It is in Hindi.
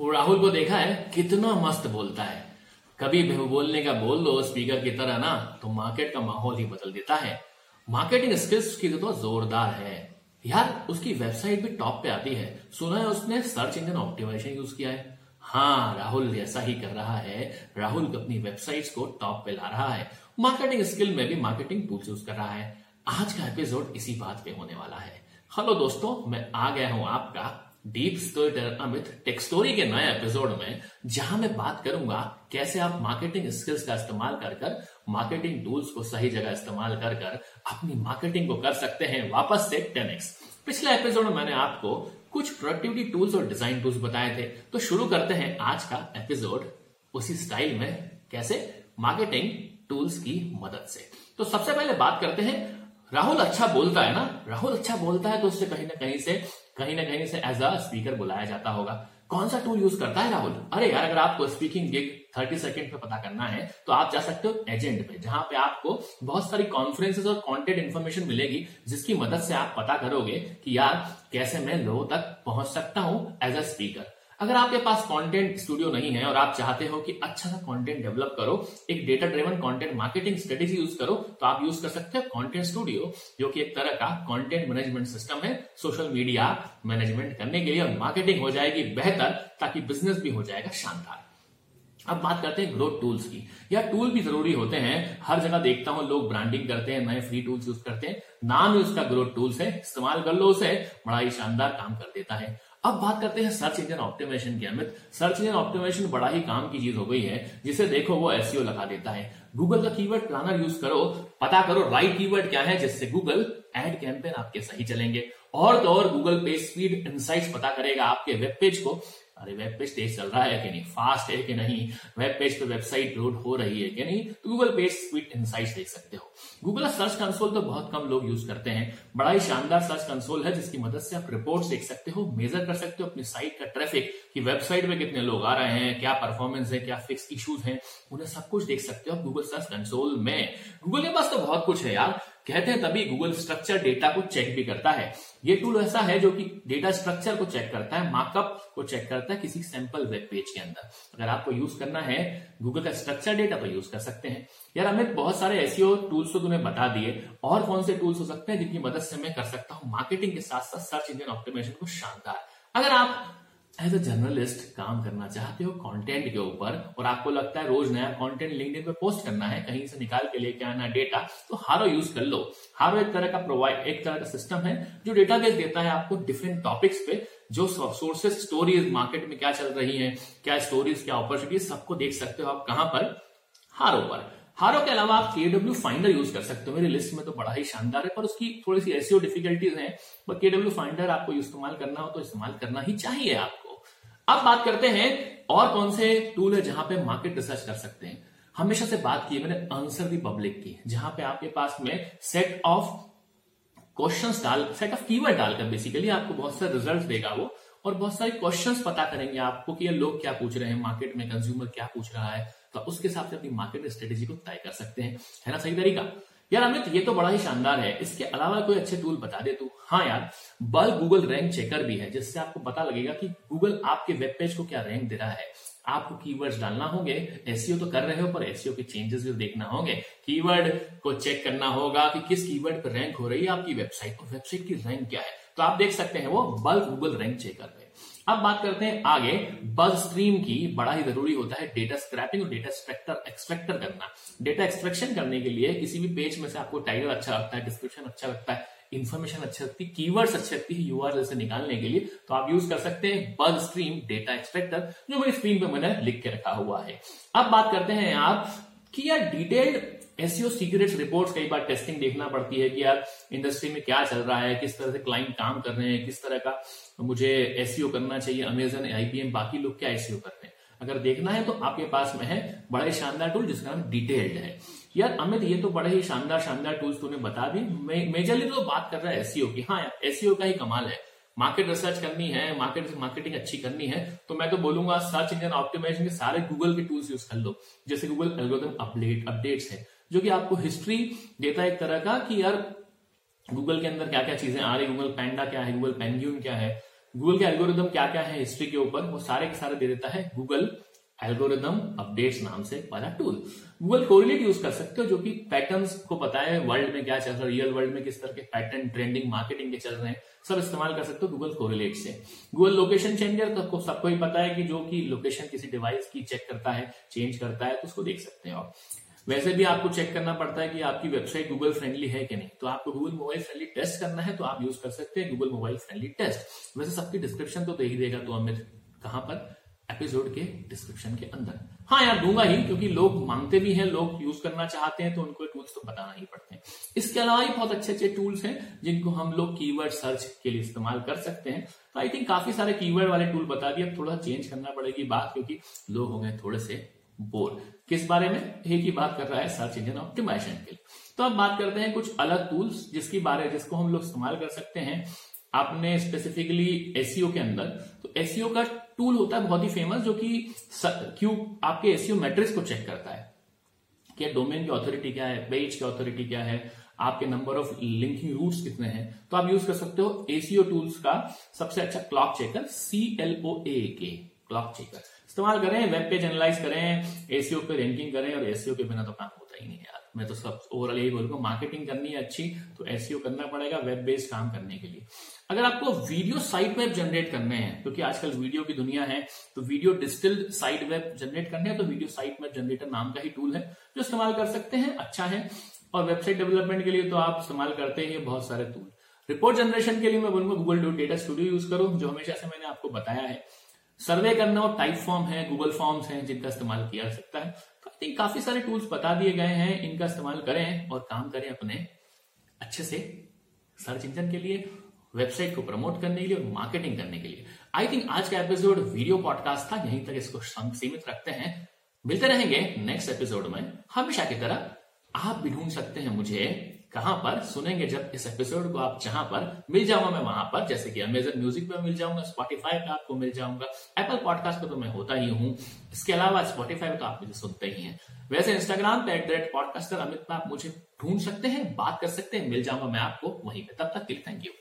वो राहुल को देखा है, कितना मस्त बोलता है। कभी बोलने का बोल दो स्पीकर की तरह ना तो मार्केट का माहौल ही बदल देता है। मार्केटिंग स्किल्स की तो जोरदार है। यार, उसकी वेबसाइट भी टॉप पे आती है। सुना है उसने सर्च इंजन ऑप्टिमाइजेशन यूज़ किया है? हाँ राहुल ऐसा ही कर रहा है। राहुल अपनी वेबसाइट्स को टॉप पे ला रहा है। मार्केटिंग स्किल में भी मार्केटिंग टूल्स यूज़ कर रहा है। आज का एपिसोड इसी बात पे होने वाला है। हेलो दोस्तों, मैं आ गया हूँ आपका deep story Amit tech story के नए एपिसोड में, जहाँ मैं बात करूँगा कैसे आप मार्केटिंग स्किल्स का इस्तेमाल कर कर मार्केटिंग टूल्स को सही जगह इस्तेमाल कर कर अपनी मार्केटिंग को कर सकते हैं। वापस से टेन पिछले एपिसोड में मैंने आपको कुछ प्रोडक्टिविटी टूल्स और डिज़ाइन टूल्स बताए थे। तो शुरू करते हैं आज का एपिसोड उसी स्टाइल में, कैसे मार्केटिंग टूल्स की मदद से। तो सबसे पहले बात करते हैं राहुल अच्छा बोलता है ना? राहुल अच्छा बोलता है तो उससे कहीं ना कहीं से, कहीं ना कहीं से एज अ स्पीकर बुलाया जाता होगा। कौन सा टूल यूज़ करता है राहुल? अरे यार, अगर आपको स्पीकिंग गिग 30 सेकंड पे पता करना है तो आप जा सकते हो एजेंट पे, जहाँ पे आपको बहुत सारी कॉन्फ्रेंसेस और कंटेंट इन्फॉर्मेशन मिलेगी, जिसकी मदद से आप पता करोगे कि यार, कैसे मैं लोगों तक पहुँच सकता हूँ एज अ स्पीकर अगर आपके पास कंटेंट स्टूडियो नहीं है और आप चाहते हो कि अच्छा सा कंटेंट डेवलप करो, एक data driven content marketing strategy use करो तो आप यूज़ कर सकते हो कंटेंट स्टूडियो जो कि एक तरह का कंटेंट मैनेजमेंट सिस्टम है सोशल मीडिया मैनेजमेंट करने के लिए और मार्केटिंग हो जाएगी बेहतर ताकि बिज़नेस भी हो जाएगा शानदार। अब बात करते हैं ग्रोथ टूल्स की। या टूल भी ज़रूरी होते हैं, हर जगह देखता हूँ लोग ब्रांडिंग करते हैं, नए फ्री टूल्स यूज़ करते हैं, नाम ही उसका ग्रोथ टूल्स है, इस्तेमाल कर लो उसे, बड़ा ही शानदार काम कर देता है। अब बात करते हैं सर्च इंजन ऑप्टिमाइजेशन की अमित। सर्च इंजन ऑप्टिमाइजेशन बड़ा ही काम की चीज़ हो गई है, जिसे देखो वो एसईओ लगा देता है। गूगल का कीवर्ड प्लानर यूज़ करो, पता करो राइट कीवर्ड क्या है, जिससे गूगल एड कैंपेन आपके सही चलेंगे। और तो और गूगल पेज स्पीड इनसाइट्स पता करेगा आपके वेब पेज को। अरे वेब पेज तेज चल रहा है कि नहीं? फास्ट है कि नहीं? वेब पेज पे वेबसाइट लोड हो रही है कि नहीं? तो गूगल पेज स्पीड इनसाइट्स देख सकते हो। गूगल सर्च कंसोल तो बहुत कम लोग यूज़ करते हैं। बड़ा ही शानदार सर्च कंसोल है जिसकी मदद से आप रिपोर्ट देख सकते हो मेजर कर सकते हो अपनी साइट का ट्रैफ़िक कि वेबसाइट में कितने लोग आ रहे हैं, क्या परफॉर्मेंस है, क्या फिक्स इश्यूज़ हैं। उन्हें सब कुछ देख सकते हो गूगल सर्च कंसोल में। गूगल के पास तो बहुत कुछ है यार। कहते हैं तभी गूगल स्ट्रक्चर डेटा को चेक भी करता है। ये टूल ऐसा है जो कि डेटा स्ट्रक्चर को चेक करता है मार्कअप को चेक करता है किसी सैंपल वेब पेज के अंदर। अगर आपको यूज़ करना है गूगल का स्ट्रक्चर डेटा तो यूज़ कर सकते हैं। यार अमित, बहुत सारे ऐसे टूल्स तो तुम्हें बता दिए। और कौन से टूल्स हो सकते हैं जिनकी मदद से मैं कर सकता हूँ? मार्केटिंग के साथ साथ सर्च इंजन ऑप्टिमेशन को शानदार। अगर आप एज अ जर्नलिस्ट काम करना चाहते हो कंटेंट के ऊपर, और आपको लगता है रोज नया कंटेंट लिंक्डइन पे पोस्ट करना है, कहीं से निकाल के लेके आना डेटा तो हारो यूज़ कर लो। हारो एक तरह का प्रोवाइड एक तरह का सिस्टम है, जो डेटाबेस देता है आपको डिफरेंट टॉपिक्स पे, जो सोर्सेस स्टोरीज मार्केट में क्या चल रही है, क्या स्टोरीज क्या अपॉर्चुनिटीज़ सबको देख सकते हो आप कहाँ पर? हारो पर। हारो के अलावा आप केडब्ल्यू फाइंडर यूज़ कर सकते हो। मेरी लिस्ट में तो बड़ा ही शानदार है, पर उसकी थोड़ी सी ऐसी डिफिकल्टीज हैं, पर केडब्ल्यू फाइंडर आपको इस्तेमाल करना हो तो इस्तेमाल करना ही चाहिए आपको अब बात करते हैं और कौन से टूल है जहाँ पे मार्केट रिसर्च कर सकते हैं। हमेशा से बात की मैंने आंसर दी पब्लिक की जहाँ पे आपके पास में सेट ऑफ़ क्वेश्चंस डाल सेट ऑफ़ कीवर्ड डालकर बेसिकली आपको बहुत सारे रिज़ल्ट देगा वो, और बहुत सारे क्वेश्चंस पता करेंगे आपको कि ये लोग क्या पूछ रहे हैं मार्केट में कंज्यूमर क्या पूछ रहा है तो उसके हिसाब से अपनी मार्केट स्ट्रेटेजी को तय कर सकते हैं। है ना, सही तरीका? यार अमित, ये तो बड़ा ही शानदार है। इसके अलावा कोई अच्छे टूल बता दे तू। हाँ यार बल गूगल रैंक चेकर भी है, जिससे आपको पता लगेगा कि गूगल आपके वेब पेज को क्या रैंक दे रहा है। आपको कीवर्ड्स डालना होंगे एसईओ तो कर रहे हो, पर एसईओ के चेंजेस भी देखना होंगे। कीवर्ड को चेक करना होगा कि किस कीवर्ड पर रैंक हो रही है, आपकी वेबसाइट और वेबसाइट की रैंक क्या है। तो आप देख सकते हैं वो बल गूगल रैंक चेकर अब बात करते हैं आगे। बज स्ट्रीम की बड़ा ही ज़रूरी होता है डेटा स्क्रैपिंग और डेटा स्ट्रक्टर एक्सट्रैक्टर करना। डेटा एक्सट्रैक्शन करने के लिए किसी भी पेज में से आपको टाइटल अच्छा लगता है डिस्क्रिप्शन अच्छा लगता है इन्फॉर्मेशन अच्छी लगती है कीवर्ड्स अच्छी लगती है यूआरएल से निकालने के लिए तो आप यूज़ कर सकते हैं बज स्ट्रीम डेटा एक्सट्रैक्टर जो मेरी स्क्रीन पे मैंने लिख के रखा हुआ है। अब बात करते हैं आप कि यार डिटेल्ड एसईओ सीक्रेट्स रिपोर्ट्स कई बार टेस्टिंग देखना पड़ती है कि यार इंडस्ट्री में क्या चल रहा है, किस तरह से क्लाइंट काम कर रहे हैं, किस तरह का मुझे एसईओ करना चाहिए अमेजन आईपीएम बाकी लोग क्या एसईओ कर रहे हैं? अगर देखना है तो आपके पास में है बड़ा ही शानदार टूल जिसका नाम डिटेल्ड है। यार अमित, ये तो बड़े ही शानदार शानदार टूल्स तूने बता दी। मेजरली तो बात कर रहा है एसईओ की। हाँ यार का ही कमाल है। मार्केट रिसर्च करनी है मार्केट मार्केटिंग अच्छी करनी है तो मैं तो बोलूँगा सर्च इंजन ऑप्टिमाइजेशन के सारे गूगल के टूल्स यूज़ कर लो। जैसे गूगल एल्गोरिथम अपडेट अपडेट्स है। जो कि आपको हिस्ट्री देता है एक तरह का कि यार गूगल के अंदर क्या क्या चीज़ें आ रही गूगल पैंडा क्या है गूगल पेंग्यून क्या है गूगल के एल्गोरिदम क्या क्या है हिस्ट्री के ऊपर, वो सारे के सारे दे देता है गूगल एल्गोरिदम अपडेट्स नाम से वाला टूल गूगल कोरिलेट यूज़ कर सकते हो जो कि पैटर्न्स को पता है वर्ल्ड में क्या चल रहा है रियल वर्ल्ड में किस तरह के पैटर्न ट्रेंडिंग मार्केटिंग के चल रहे हैं, सब इस्तेमाल कर सकते हो गूगल कोरिलेट से। गूगल लोकेशन चेंजर तो सबको ही पता है कि जो कि लोकेशन किसी डिवाइस की चेक करता है चेंज करता है तो उसको देख सकते हो आप। वैसे भी आपको चेक करना पड़ता है कि आपकी वेबसाइट गूगल फ्रेंडली है कि नहीं। तो आपको गूगल मोबाइल फ्रेंडली टेस्ट करना है तो आप यूज़ कर सकते हैं गूगल मोबाइल फ्रेंडली टेस्ट वैसे सबकी डिस्क्रिप्शन तो दे ही देगा तो अमित कहाँ पर? एपिसोड के डिस्क्रिप्शन के अंदर। हाँ यार, दूँगा ही, क्योंकि लोग मांगते भी हैं, लोग यूज़ करना चाहते हैं तो उनको टूल्स तो बताना ही पड़ते हैं। इसके अलावा भी बहुत अच्छे अच्छे टूल्स हैं, जिनको हम लोग कीवर्ड सर्च के लिए इस्तेमाल कर सकते हैं। तो आई थिंक काफ़ी सारे कीवर्ड वाले टूल बता दिए, अब थोड़ा चेंज करना पड़ेगी बात, क्योंकि लोग हो गए थोड़े से बोर किस बारे में? एक ही बात कर रहा है सर्च इंजन ऑप्टिमाइजेशन के लिए। तो अब बात करते हैं कुछ अलग टूल्स जिसकी बारे, जिसको हम लोग इस्तेमाल कर सकते हैं। आपने स्पेसिफिकली एसईओ के अंदर तो एसईओ का टूल होता है बहुत ही फ़ेमस जो कि क्यू आपके एसईओ मैट्रिक्स को चेक करता है। कि डोमेन की ऑथोरिटी क्या है पेज की ऑथोरिटी क्या है, आपके नंबर ऑफ़ लिंकिंग रूट्स कितने हैं। तो आप यूज़ कर सकते हो एसीओ टूल्स का सबसे अच्छा cloak checker C L O A K cloak checker इस्तेमाल करें वेब पेज एनालाइज करें एसीओ पे रैंकिंग करें और एसीओ के बिना तो काम होता ही नहीं यार। मैं तो सब ओवरऑल यही बोलूँगा मार्केटिंग करनी है अच्छी तो एसईओ करना पड़ेगा वेब बेस्ड काम करने के लिए। अगर आपको वीडियो साइट वेब जनरेट करने हैं, क्योंकि आजकल वीडियो की दुनिया है तो video digital site web generate करने हैं तो वीडियो साइट वेब जनरेटर नाम का ही टूल है, जो इस्तेमाल कर सकते हैं अच्छा है। और वेबसाइट डेवलपमेंट के लिए तो आप इस्तेमाल करते हैं बहुत सारे टूल रिपोर्ट जनरेशन के लिए मैं बोलूँगा गूगल डेटा स्टूडियो यूज़ करो, जो हमेशा से मैंने आपको बताया है। सर्वे करना और टाइप फॉर्म है, गूगल फॉर्म्स हैं, जिनका इस्तेमाल किया जा सकता है। तो आई थिंक काफ़ी सारे टूल्स बता दिए गए हैं, इनका इस्तेमाल करें और काम करें अपने अच्छे से सर्च इंजन के लिए वेबसाइट को प्रमोट करने के लिए और मार्केटिंग करने के लिए। आई थिंक आज का एपिसोड वीडियो पॉडकास्ट था, यहीं तक इसको सीमित रखते हैं। मिलते रहेंगे नेक्स्ट एपिसोड में। हमेशा की तरह आप भी ढूंढ सकते हैं मुझे कहाँ पर सुनेंगे जब इस एपिसोड को आप जहाँ पर मिल जाऊँगा मैं वहाँ पर, जैसे कि अमेजन म्यूज़िक पे मिल जाऊँगा स्पॉटीफाई पे आपको मिल जाऊँगा एप्पल पॉडकास्ट पे तो मैं होता ही हूँ। इसके अलावा स्पॉटीफाई तो आप मुझे सुनते ही हैं। वैसे इंस्टाग्राम पे at the rate podcaster Amit आप मुझे ढूंढ सकते हैं, बात कर सकते हैं, मिल जाऊँगा मैं आपको वहीं पे। तब तक के लिए थैंक यू